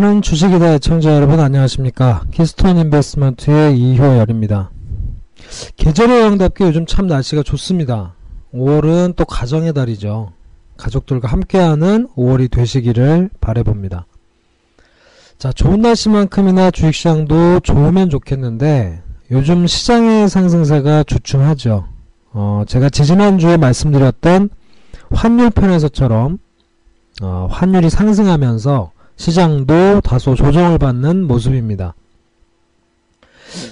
나는 주식이다 청자 여러분 안녕하십니까? 키스톤 인베스트먼트의 이효열입니다. 계절의 여왕답게 요즘 참 날씨가 좋습니다. 5월은 또 가정의 달이죠. 가족들과 함께하는 5월이 되시기를 바래봅니다. 자 좋은 날씨만큼이나 주식시장도 좋으면 좋겠는데 요즘 시장의 상승세가 주춤하죠. 어, 제가 지지난주에 말씀드렸던 환율 편에서처럼 어, 환율이 상승하면서 시장도 다소 조정을 받는 모습입니다.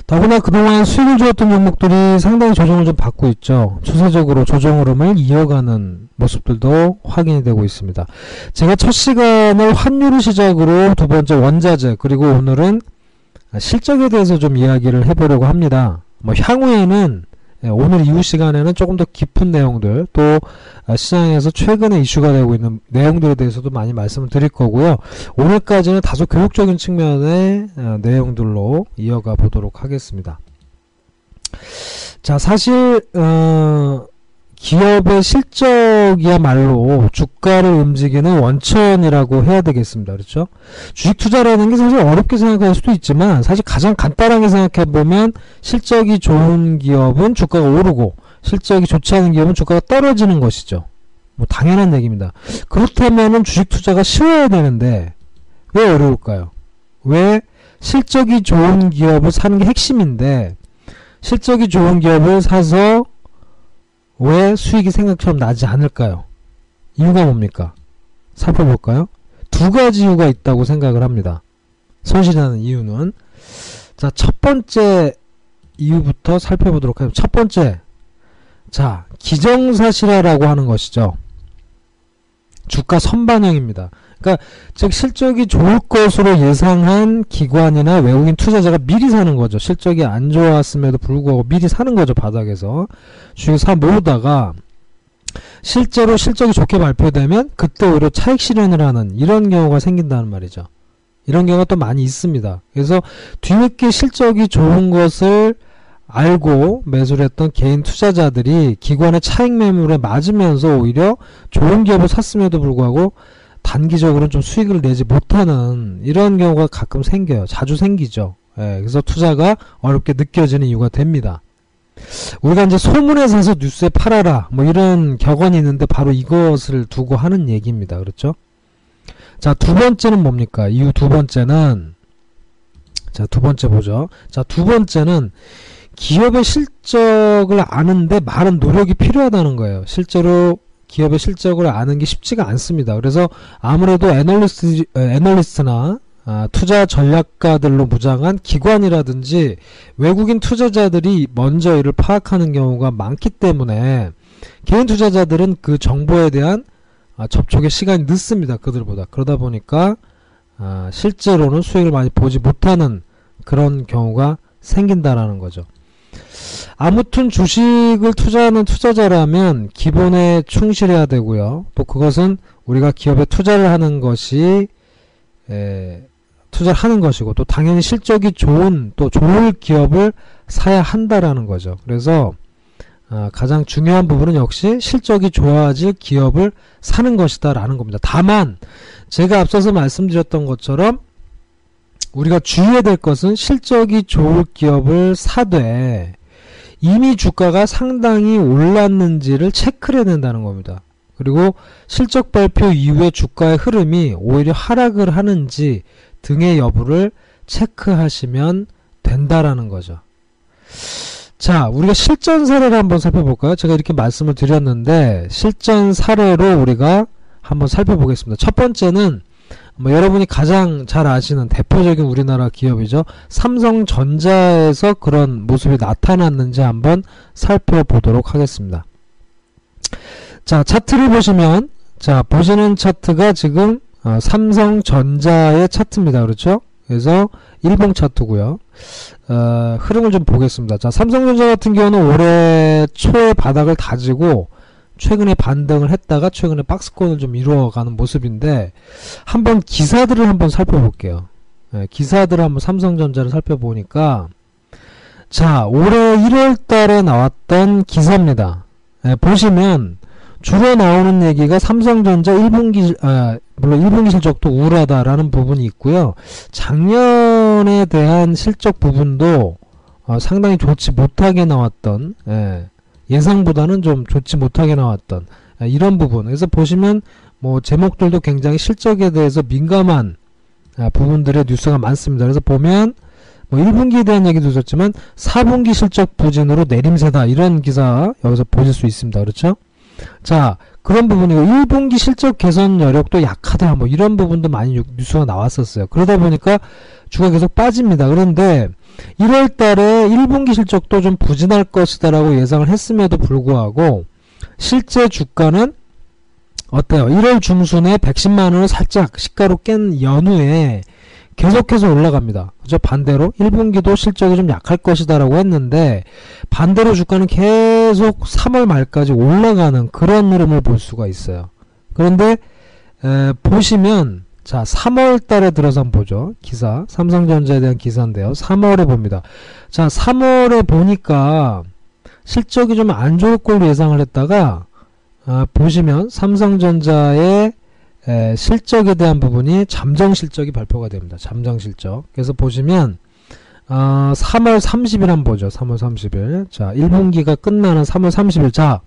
더구나 그동안 수익을 주었던 종목들이 상당히 조정을 좀 받고 있죠. 추세적으로 조정 흐름을 이어가는 모습들도 확인이 되고 있습니다. 제가 첫 시간을 환율을 시작으로 두 번째 원자재 그리고 오늘은 실적에 대해서 좀 이야기를 해보려고 합니다. 뭐 향후에는 예, 오늘 이후 시간에는 조금 더 깊은 내용들 또 아, 시장에서 최근에 이슈가 되고 있는 내용들에 대해서도 많이 말씀을 드릴 거고요. 오늘까지는 다소 교육적인 측면의 어, 내용들로 이어가 보도록 하겠습니다. 자, 사실 어, 기업의 실적이야말로 주가를 움직이는 원천이라고 해야 되겠습니다. 그렇죠? 주식 투자라는 게 사실 어렵게 생각할 수도 있지만 사실 가장 간단하게 생각해 보면 실적이 좋은 기업은 주가가 오르고 실적이 좋지 않은 기업은 주가가 떨어지는 것이죠. 뭐 당연한 얘기입니다. 그렇다면은 주식 투자가 쉬워야 되는데 왜 어려울까요? 왜 실적이 좋은 기업을 사는 게 핵심인데 실적이 좋은 기업을 사서 왜 수익이 생각처럼 나지 않을까요? 이유가 뭡니까? 살펴볼까요? 두 가지 이유가 있다고 생각을 합니다. 손실이 나는 이유는 자, 첫 번째 이유부터 살펴보도록 하겠습니다. 첫 번째, 자, 기정사실화라고 하는 것이죠. 주가 선반영입니다. 그러니까 즉 실적이 좋을 것으로 예상한 기관이나 외국인 투자자가 미리 사는 거죠. 실적이 안 좋았음에도 불구하고 미리 사는 거죠. 바닥에서 주식 사 모으다가 실제로 실적이 좋게 발표되면 그때 오히려 차익 실현을 하는 이런 경우가 생긴다는 말이죠. 이런 경우가 또 많이 있습니다. 그래서 뒤늦게 실적이 좋은 것을 알고 매수를 했던 개인 투자자들이 기관의 차익 매물에 맞으면서 오히려 좋은 기업을 샀음에도 불구하고 단기적으로는 좀 수익을 내지 못하는 이런 경우가 가끔 생겨요. 자주 생기죠. 예, 그래서 투자가 어렵게 느껴지는 이유가 됩니다. 우리가 이제 소문에 사서 뉴스에 팔아라 뭐 이런 격언이 있는데 바로 이것을 두고 하는 얘기입니다. 그렇죠? 자, 두 번째는 뭡니까? 이유 두 번째는 자, 두 번째 보죠. 자, 두 번째는 기업의 실적을 아는데 많은 노력이 필요하다는 거예요. 실제로 기업의 실적을 아는 게 쉽지가 않습니다. 그래서 아무래도 애널리스트, 애널리스트나 아, 투자 전략가들로 무장한 기관이라든지 외국인 투자자들이 먼저 이를 파악하는 경우가 많기 때문에 개인 투자자들은 그 정보에 대한 아, 접촉의 시간이 늦습니다. 그들보다. 그러다 보니까 아, 실제로는 수익을 많이 보지 못하는 그런 경우가 생긴다라는 거죠. 아무튼 주식을 투자하는 투자자라면 기본에 충실해야 되고요. 또 그것은 우리가 기업에 투자를 하는 것이 에, 투자를 하는 것이고 또 당연히 실적이 좋은 또 좋을 기업을 사야 한다라는 거죠. 그래서 아, 가장 중요한 부분은 역시 실적이 좋아질 기업을 사는 것이다라는 겁니다. 다만 제가 앞서서 말씀드렸던 것처럼 우리가 주의해야 될 것은 실적이 좋을 기업을 사되 이미 주가가 상당히 올랐는지를 체크를 해야 된다는 겁니다. 그리고 실적 발표 이후에 주가의 흐름이 오히려 하락을 하는지 등의 여부를 체크하시면 된다라는 거죠. 자, 우리가 실전 사례를 한번 살펴볼까요? 제가 이렇게 말씀을 드렸는데 실전 사례로 우리가 한번 살펴보겠습니다. 첫 번째는 뭐 여러분이 가장 잘 아시는 대표적인 우리나라 기업이죠. 삼성전자에서 그런 모습이 나타났는지 한번 살펴보도록 하겠습니다. 자, 차트를 보시면 자, 보시는 차트가 지금 어, 삼성전자의 차트입니다. 그렇죠? 그래서 일봉 차트고요. 어, 흐름을 좀 보겠습니다. 자, 삼성전자 같은 경우는 올해 초에 바닥을 다지고 최근에 반등을 했다가 최근에 박스권을 좀 이루어가는 모습인데 한번 기사들을 한번 살펴볼게요. 네, 기사들을 한번 삼성전자를 살펴보니까 자 올해 1월달에 나왔던 기사입니다. 네, 보시면 주로 나오는 얘기가 삼성전자 1분기 아, 물론 1분기 실적도 우울하다라는 부분이 있고요. 작년에 대한 실적 부분도 어, 상당히 좋지 못하게 나왔던 예, 예상보다는 좀 좋지 못하게 나왔던 아, 이런 부분. 그래서 보시면 뭐 제목들도 굉장히 실적에 대해서 민감한 아, 부분들의 뉴스가 많습니다. 그래서 보면 뭐 1분기에 대한 얘기도 있었지만 4분기 실적 부진으로 내림세다 이런 기사 여기서 보실 수 있습니다. 그렇죠? 자 그런 부분이고 1분기 실적 개선 여력도 약하다 뭐 이런 부분도 많이 뉴스가 나왔었어요. 그러다 보니까 주가 계속 빠집니다. 그런데 1월 달에 1분기 실적도 좀 부진할 것이다라고 예상을 했음에도 불구하고 실제 주가는 어때요? 1월 중순에 110만 원을 살짝 시가로 깬 연후에 계속해서 올라갑니다. 그죠? 반대로 1분기도 실적이 좀 약할 것이다라고 했는데 반대로 주가는 계속 3월 말까지 올라가는 그런 흐름을 볼 수가 있어요. 그런데 에, 보시면 자, 3월 달에 들어서 한번 보죠. 기사. 삼성전자에 대한 기사인데요. 3월에 봅니다. 자, 3월에 보니까 실적이 좀 안 좋을 걸로 예상을 했다가 아, 보시면 삼성전자의 에, 실적에 대한 부분이 잠정 실적이 발표가 됩니다. 잠정 실적. 그래서 보시면 어, 3월 30일 한번 보죠. 3월 30일. 자, 1분기가 끝나는 3월 30일. 자,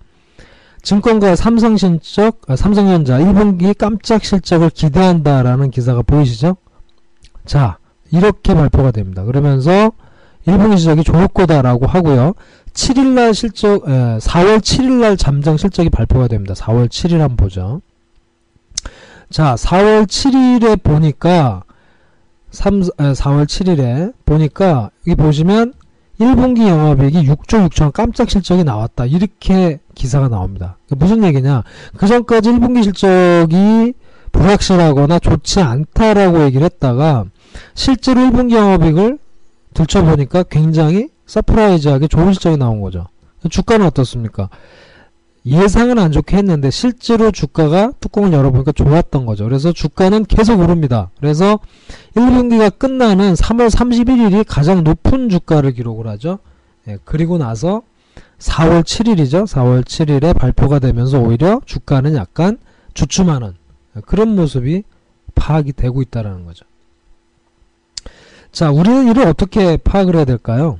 증권가 삼성 실적, 아, 삼성전자 1분기 깜짝 실적을 기대한다라는 기사가 보이시죠? 자, 이렇게 발표가 됩니다. 그러면서 1분기 실적이 좋을 거다라고 하고요. 7일날 실적, 에, 4월 7일날 잠정 실적이 발표가 됩니다. 4월 7일 한번 보죠. 자, 4월 7일에 보니까 3, 에, 4월 7일에 보니까 여기 보시면 1분기 영업이익이 6조 6천 깜짝 실적이 나왔다. 이렇게 기사가 나옵니다. 무슨 얘기냐? 그 전까지 1분기 실적이 불확실하거나 좋지 않다라고 얘기를 했다가 실제로 1분기 영업이익을 들춰보니까 굉장히 surprise하게 좋은 실적이 나온 거죠. 주가는 어떻습니까? 예상은 안 좋게 했는데 실제로 주가가 뚜껑을 열어보니까 좋았던 거죠. 그래서 주가는 계속 오릅니다. 그래서 1분기가 끝나는 3월 31일이 가장 높은 주가를 기록을 하죠. 예, 그리고 나서 4월 7일이죠. 4월 7일에 발표가 되면서 오히려 주가는 약간 주춤하는 그런 모습이 파악이 되고 있다는 거죠. 자, 우리는 이를 어떻게 파악을 해야 될까요?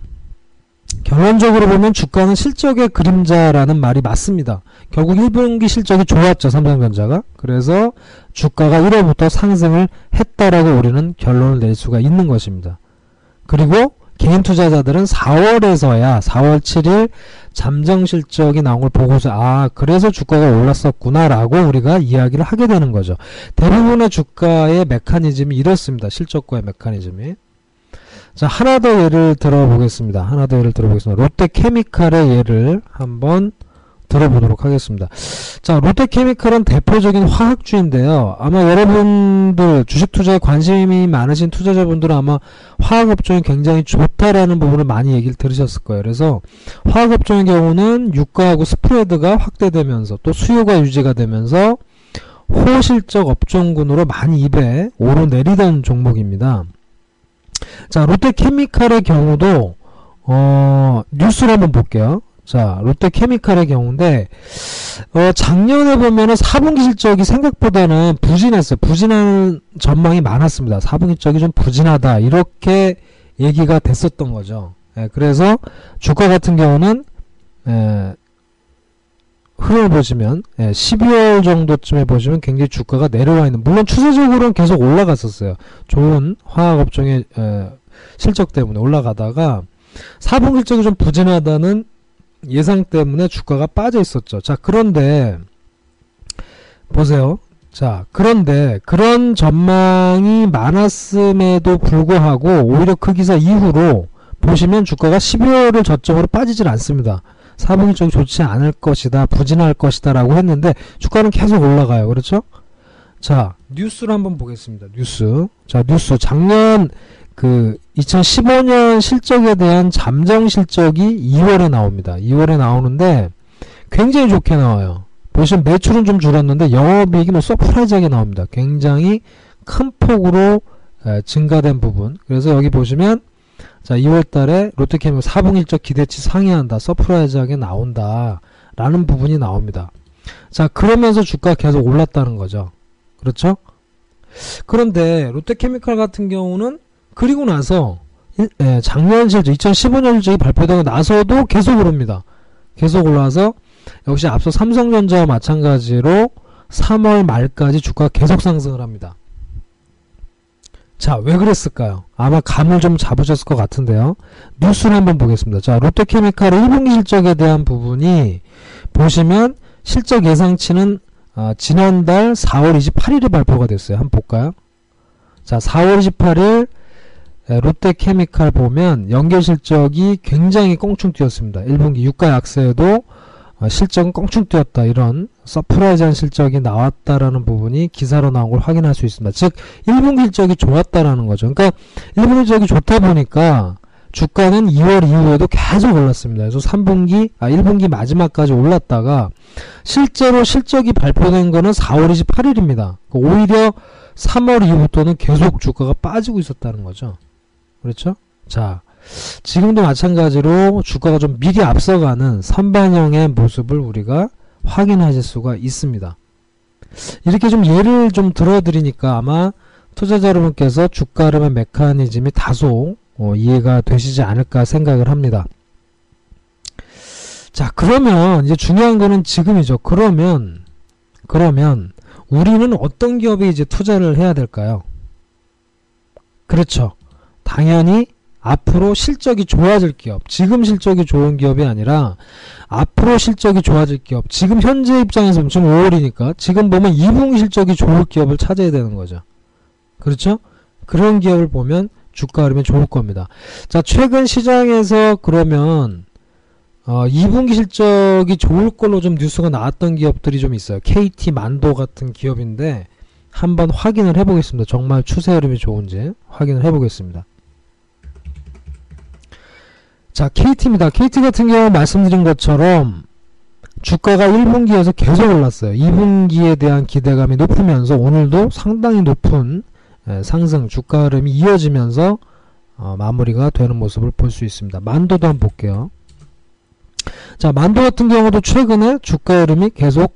결론적으로 보면 주가는 실적의 그림자라는 말이 맞습니다. 결국 1분기 실적이 좋았죠, 삼성전자가. 그래서 주가가 1월부터 상승을 했다라고 우리는 결론을 낼 수가 있는 것입니다. 그리고 개인 투자자들은 4월에서야 4월 7일 잠정 실적이 나온 걸 보고서 아 그래서 주가가 올랐었구나라고 우리가 이야기를 하게 되는 거죠. 대부분의 주가의 메커니즘이 이렇습니다. 실적과의 메커니즘이. 자, 하나 더 예를 들어보겠습니다. 하나 더 예를 들어보겠습니다. 롯데케미칼의 예를 한번 들어보도록 하겠습니다. 자, 롯데케미칼은 대표적인 화학주인데요. 아마 여러분들 주식 투자에 관심이 많으신 투자자분들은 아마 화학업종이 굉장히 좋다라는 부분을 많이 얘기를 들으셨을 거예요. 그래서 화학업종의 경우는 유가하고 스프레드가 확대되면서 또 수요가 유지가 되면서 호실적 업종군으로 많이 입에 오르내리던 종목입니다. 자, 롯데케미칼의 경우도 어, 뉴스를 한번 볼게요. 자, 롯데케미칼의 경우인데 어, 작년에 보면은 4분기 실적이 생각보다는 부진했어요. 부진한 전망이 많았습니다. 4분기 실적이 좀 부진하다. 이렇게 얘기가 됐었던 거죠. 예, 그래서 주가 같은 경우는 예, 흐름을 보시면 예, 12월 정도쯤에 보시면 굉장히 주가가 내려와 있는 물론 추세적으로는 계속 올라갔었어요. 좋은 화학업종의 예, 실적 때문에 올라가다가 4분기 실적이 좀 부진하다는 예상 때문에 주가가 빠져 있었죠. 자, 그런데 보세요. 자, 그런데 그런 전망이 많았음에도 불구하고 오히려 그 기사 이후로 보시면 주가가 12월을 저점으로 빠지질 않습니다. 4분기 쪽이 좋지 않을 것이다, 부진할 것이다 라고 했는데 주가는 계속 올라가요. 그렇죠? 자, 뉴스를 한번 보겠습니다. 뉴스. 자, 뉴스. 작년 그 2015년 실적에 대한 잠정 실적이 2월에 나옵니다. 2월에 나오는데 굉장히 좋게 나와요. 보시면 매출은 좀 줄었는데 영업이익이 뭐 surprise하게 나옵니다. 굉장히 큰 폭으로 에, 증가된 부분. 그래서 여기 보시면 자 2월 달에 롯데케미칼 4분기 실적 기대치 상회한다. surprise하게 나온다. 라는 부분이 나옵니다. 자 그러면서 주가 계속 올랐다는 거죠. 그렇죠? 그런데 롯데케미칼 같은 경우는 그리고 나서 일, 에, 작년 실적 2015년 실적이 발표되고 나서도 계속 오릅니다. 계속 올라와서 역시 앞서 삼성전자와 마찬가지로 3월 말까지 주가 계속 상승을 합니다. 자, 왜 그랬을까요? 아마 감을 좀 잡으셨을 것 같은데요. 뉴스를 한번 보겠습니다. 자, 롯데케미칼의 1분기 실적에 대한 부분이 보시면 실적 예상치는 아, 지난달 4월 28일에 발표가 됐어요. 한번 볼까요? 자, 4월 28일 롯데케미칼 보면 연결 실적이 굉장히 껑충 뛰었습니다. 1분기 유가 약세에도 어, 실적은 껑충 뛰었다 이런 surprise한 실적이 나왔다라는 부분이 기사로 나온 걸 확인할 수 있습니다. 즉 1분기 실적이 좋았다라는 거죠. 그러니까 1분기 실적이 좋다 보니까 주가는 2월 이후에도 계속 올랐습니다. 그래서 3분기, 아 1분기 마지막까지 올랐다가 실제로 실적이 발표된 거는 4월 28일입니다. 오히려 3월 이후부터는 계속 주가가 빠지고 있었다는 거죠. 그렇죠? 자, 지금도 마찬가지로 주가가 좀 미리 앞서가는 선반영의 모습을 우리가 확인하실 수가 있습니다. 이렇게 좀 예를 좀 들어드리니까 아마 투자자 여러분께서 주가 흐름의 메커니즘이 다소 어, 이해가 되시지 않을까 생각을 합니다. 자, 그러면 이제 중요한 거는 지금이죠. 그러면 그러면 우리는 어떤 기업에 이제 투자를 해야 될까요? 그렇죠. 당연히 앞으로 실적이 좋아질 기업, 지금 실적이 좋은 기업이 아니라 앞으로 실적이 좋아질 기업, 지금 현재 입장에서 지금 5월이니까 지금 보면 2분기 실적이 좋을 기업을 찾아야 되는 거죠. 그렇죠? 그런 기업을 보면 주가 흐름이 좋을 겁니다. 자, 최근 시장에서 그러면 어, 2분기 실적이 좋을 걸로 좀 뉴스가 나왔던 기업들이 좀 있어요. KT 만도 같은 기업인데 한번 확인을 해보겠습니다. 정말 추세 흐름이 좋은지 확인을 해보겠습니다. 자, KT입니다. KT 같은 경우 말씀드린 것처럼 주가가 1분기에서 계속 올랐어요. 2분기에 대한 기대감이 높으면서 오늘도 상당히 높은 예, 상승 주가 흐름이 이어지면서 어, 마무리가 되는 모습을 볼 수 있습니다. 만도도 한번 볼게요. 자, 만도 같은 경우도 최근에 주가 흐름이 계속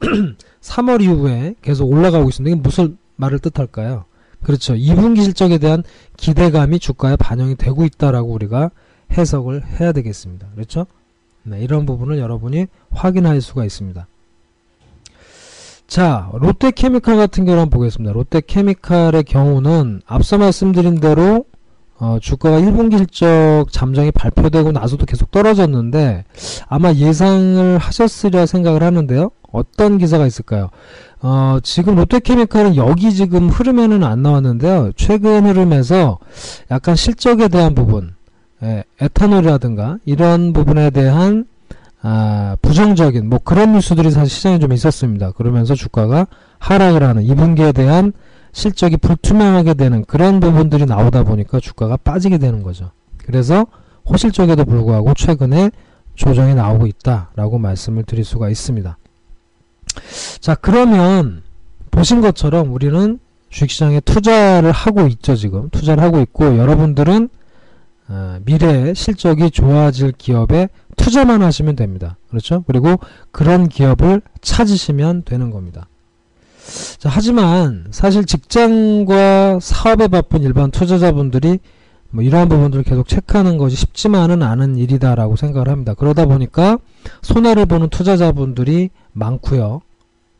3월 이후에 계속 올라가고 있습니다. 이게 무슨 말을 뜻할까요? 그렇죠. 2분기 실적에 대한 기대감이 주가에 반영이 되고 있다라고 우리가 해석을 해야 되겠습니다. 그렇죠? 네, 이런 부분을 여러분이 확인할 수가 있습니다. 자, 롯데케미칼 같은 경우 한번 보겠습니다. 롯데케미칼의 경우는 앞서 말씀드린 대로 어, 주가가 1분기 실적 잠정이 발표되고 나서도 계속 떨어졌는데 아마 예상을 하셨으리라 생각을 하는데요. 어떤 기사가 있을까요? 어, 지금 롯데케미칼은 여기 지금 흐름에는 안 나왔는데요. 최근 흐름에서 약간 실적에 대한 부분, 예, 에탄올이라든가 이런 부분에 대한 아, 부정적인 뭐 그런 뉴스들이 사실 시장에 좀 있었습니다. 그러면서 주가가 하락을 하는 2분기에 대한 실적이 불투명하게 되는 그런 부분들이 나오다 보니까 주가가 빠지게 되는 거죠. 그래서 호실적에도 불구하고 최근에 조정이 나오고 있다라고 말씀을 드릴 수가 있습니다. 자, 그러면 보신 것처럼 우리는 주식시장에 투자를 하고 있죠, 지금. 투자를 하고 있고 여러분들은 어, 미래에 실적이 좋아질 기업에 투자만 하시면 됩니다. 그렇죠? 그리고 그런 기업을 찾으시면 되는 겁니다. 자, 하지만 사실 직장과 사업에 바쁜 일반 투자자분들이 뭐 이러한 부분들을 계속 체크하는 것이 쉽지만은 않은 일이다라고 생각을 합니다. 그러다 보니까 손해를 보는 투자자분들이 많고요.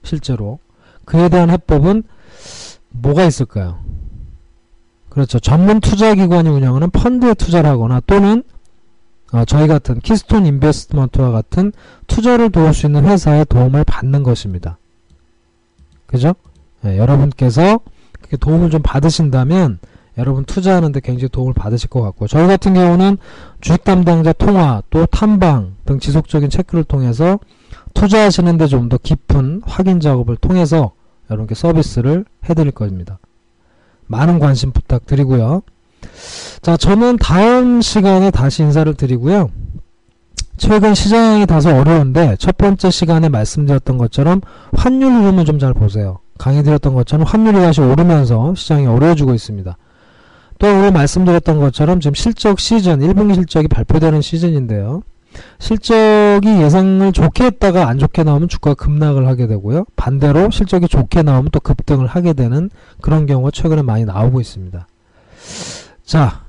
실제로 그에 대한 해법은 뭐가 있을까요? 그렇죠. 전문 투자기관이 운영하는 펀드에 투자를 하거나 또는 어, 저희 같은 키스톤 인베스트먼트와 같은 투자를 도울 수 있는 회사의 도움을 받는 것입니다. 그죠? 예, 여러분께서 그렇게 도움을 좀 받으신다면 여러분 투자하는데 굉장히 도움을 받으실 것 같고 저희 같은 경우는 주식 담당자 통화 또 탐방 등 지속적인 체크를 통해서 투자하시는데 좀 더 깊은 확인 작업을 통해서 여러분께 서비스를 해드릴 겁니다. 많은 관심 부탁드리고요. 자, 저는 다음 시간에 다시 인사를 드리고요. 최근 시장이 다소 어려운데 첫 번째 시간에 말씀드렸던 것처럼 환율 흐름을 좀 잘 보세요. 강의드렸던 것처럼 환율이 다시 오르면서 시장이 어려워지고 있습니다. 또 오늘 말씀드렸던 것처럼 지금 실적 시즌, 1분기 실적이 발표되는 시즌인데요. 실적이 예상을 좋게 했다가 안 좋게 나오면 주가가 급락을 하게 되고요. 반대로 실적이 좋게 나오면 또 급등을 하게 되는 그런 경우가 최근에 많이 나오고 있습니다. 자,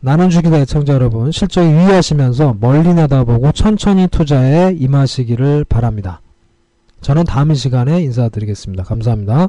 나는 주기다 애청자 여러분, 실적이 유의하시면서 멀리 내다보고 천천히 투자에 임하시기를 바랍니다. 저는 다음 시간에 인사드리겠습니다. 감사합니다.